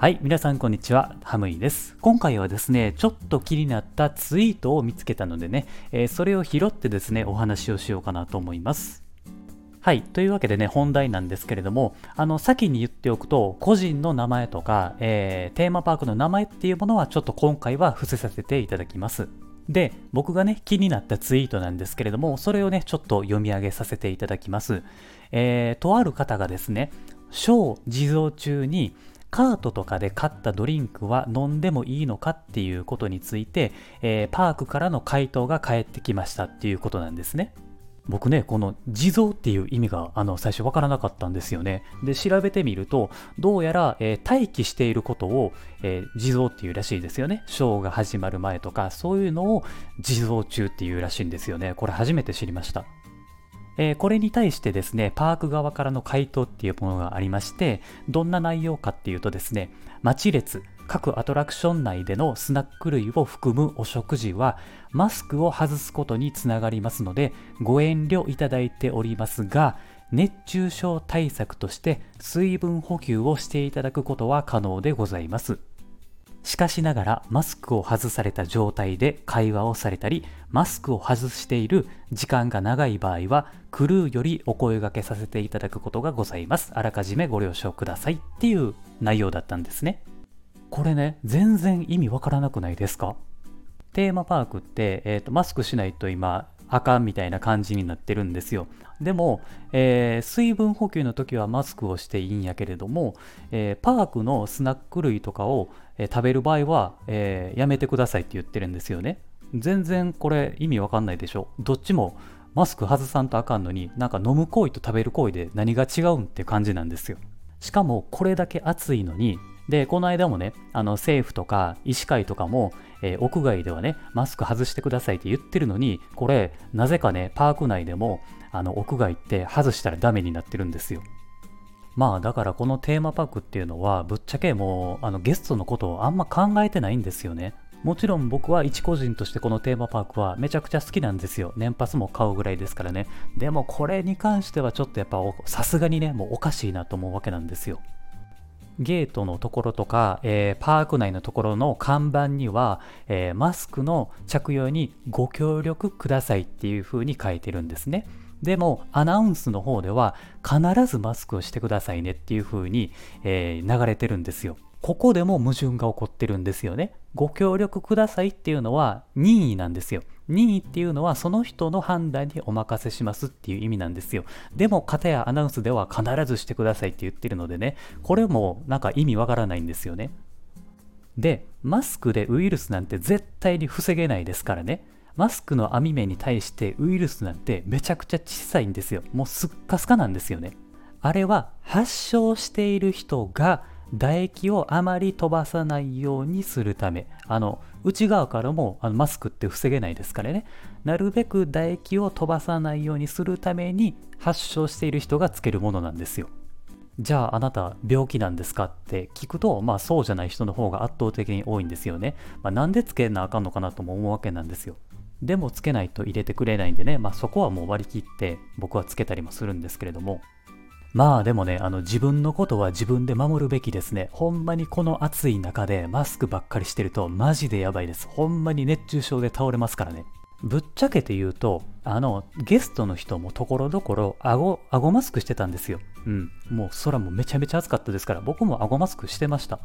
はい、皆さんこんにちは。ハムイです。今回はですね、ちょっと気になったツイートを見つけたのでね、えー、それを拾ってですね、お話をしようかなと思います。はい。というわけでね、本題なんですけれども、あの、先に言っておくと、個人の名前とか、えー、テーマパークの名前っていうものは、ちょっと今回は伏せさせていただきます。で、僕がね、気になったツイートなんですけれども、それをね、ちょっと読み上げさせていただきます。えー、とある方がですね、小地蔵中に、カートとかで買ったドリンクは飲んでもいいのかっていうことについて、えー、パークからの回答が返ってきましたっていうことなんですね。僕ね、この地蔵っていう意味があの最初わからなかったんですよね。で、調べてみると、どうやら、えー、待機していることを、えー、地蔵っていうらしいですよね。ショーが始まる前とか、そういうのを地蔵中っていうらしいんですよね。これ初めて知りました。えー、これに対してですね、パーク側からの回答っていうものがありまして、どんな内容かっていうとですね、待ち列、各アトラクション内でのスナック類を含むお食事は、マスクを外すことにつながりますので、ご遠慮いただいておりますが、熱中症対策として水分補給をしていただくことは可能でございます。しかしながらマスクを外された状態で会話をされたり、マスクを外している時間が長い場合は、クルーよりお声掛けさせていただくことがございます。あらかじめご了承くださいっていう内容だったんですね。これね、全然意味わからなくないですか？テーマパークって、えーと、マスクしないと今、あかんみたいな感じになってるんですよ。でも、えー、水分補給の時はマスクをしていいんやけれども、えー、パークのスナック類とかを、えー、食べる場合は、えやめてくださいって言ってるんですよね。全然これ意味わかんないでしょ。どっちもマスク外さんとあかんのに、なんか飲む行為と食べる行為で何が違うんって感じなんですよ。しかもこれだけ暑いのに、で、この間もね、あの政府とか医師会とかも、えー、屋外ではね、マスク外してくださいって言ってるのに、これ、なぜかね、パーク内でも、あの、屋外って外したらダメになってるんですよ。まあだからこのテーマパークっていうのはぶっちゃけもうあのゲストのことをあんま考えてないんですよね。もちろん僕は一個人としてこのテーマパークはめちゃくちゃ好きなんですよ。年パスも買うぐらいですからね。でもこれに関してはちょっとやっぱさすがにね、もうおかしいなと思うわけなんですよ。ゲートのところとか、えー、パーク内のところの看板には、えー、マスクの着用にご協力くださいっていう風に書いてるんですね。でも、アナウンスの方では、必ずマスクをしてくださいねっていう風に、えー、流れてるんですよ。ここでも矛盾が起こってるんですよね。ご協力くださいっていうのは任意なんですよ。任意っていうのはその人の判断にお任せしますっていう意味なんですよ。でも、片やアナウンスでは必ずしてくださいって言ってるのでね、これもなんか意味わからないんですよね。で、マスクでウイルスなんて絶対に防げないですからね。マスクの網目に対してウイルスなんてめちゃくちゃ小さいんですよ。もうすっかすかなんですよね。あれは発症している人が唾液をあまり飛ばさないようにするため、あの、内側からもあのマスクって防げないですからね、なるべく唾液を飛ばさないようにするために発症している人がつけるものなんですよ。じゃああなた病気なんですかって聞くと、まあそうじゃない人の方が圧倒的に多いんですよね。まあ、なんでつけなあかんのかなとも思うわけなんですよ。でもつけないと入れてくれないんでね、まあそこはもう割り切って僕はつけたりもするんですけれども、まあでもね、あの自分のことは自分で守るべきですね。ほんまにこの暑い中でマスクばっかりしてるとマジでやばいです。ほんまに熱中症で倒れますからね。ぶっちゃけて言うと、あの、ゲストの人もところどころ、顎、顎マスクしてたんですよ。うん。もう空もめちゃめちゃ暑かったですから、僕も顎マスクしてました。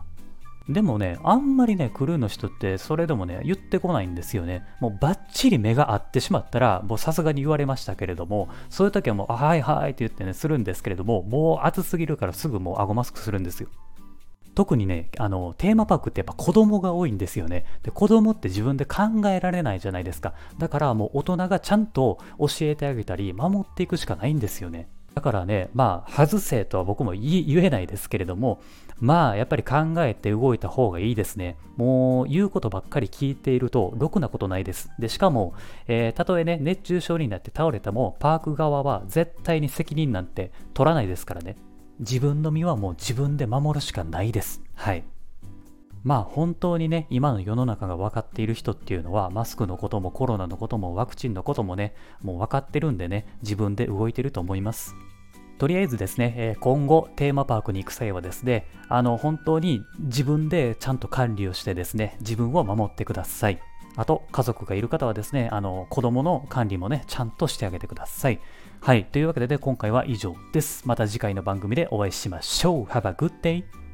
でもね、あんまりね、クルーの人ってそれでもね、言ってこないんですよね。もうバッチリ目が合ってしまったら、もうさすがに言われましたけれども、そういう時はもう、はいはいって言ってね、するんですけれども、もう暑すぎるからすぐもう顎マスクするんですよ。特にね、あの、テーマパークってやっぱ子供が多いんですよね。で、子供って自分で考えられないじゃないですか。だからもう大人がちゃんと教えてあげたり、守っていくしかないんですよね。だからね、まあ、外せとは僕も言えないですけれども、まあ、やっぱり考えて動いた方がいいですね。もう、言うことばっかり聞いていると、ろくなことないです。で、しかも、えー、たとえね、熱中症になって倒れても、パーク側は絶対に責任なんて取らないですからね。自分の身はもう自分で守るしかないです。はい。まあ本当にね、今の世の中が分かっている人っていうのは、マスクのこともコロナのこともワクチンのこともね、もう分かってるんでね、自分で動いてると思います。とりあえずですね、え今後テーマパークに行く際はですね、あの本当に自分でちゃんと管理をしてですね、自分を守ってください。あと、家族がいる方はですね、あの子供の管理もね、ちゃんとしてあげてください。はい、というわけで、ね、今回は以上です。また次回の番組でお会いしましょう。Have a good day!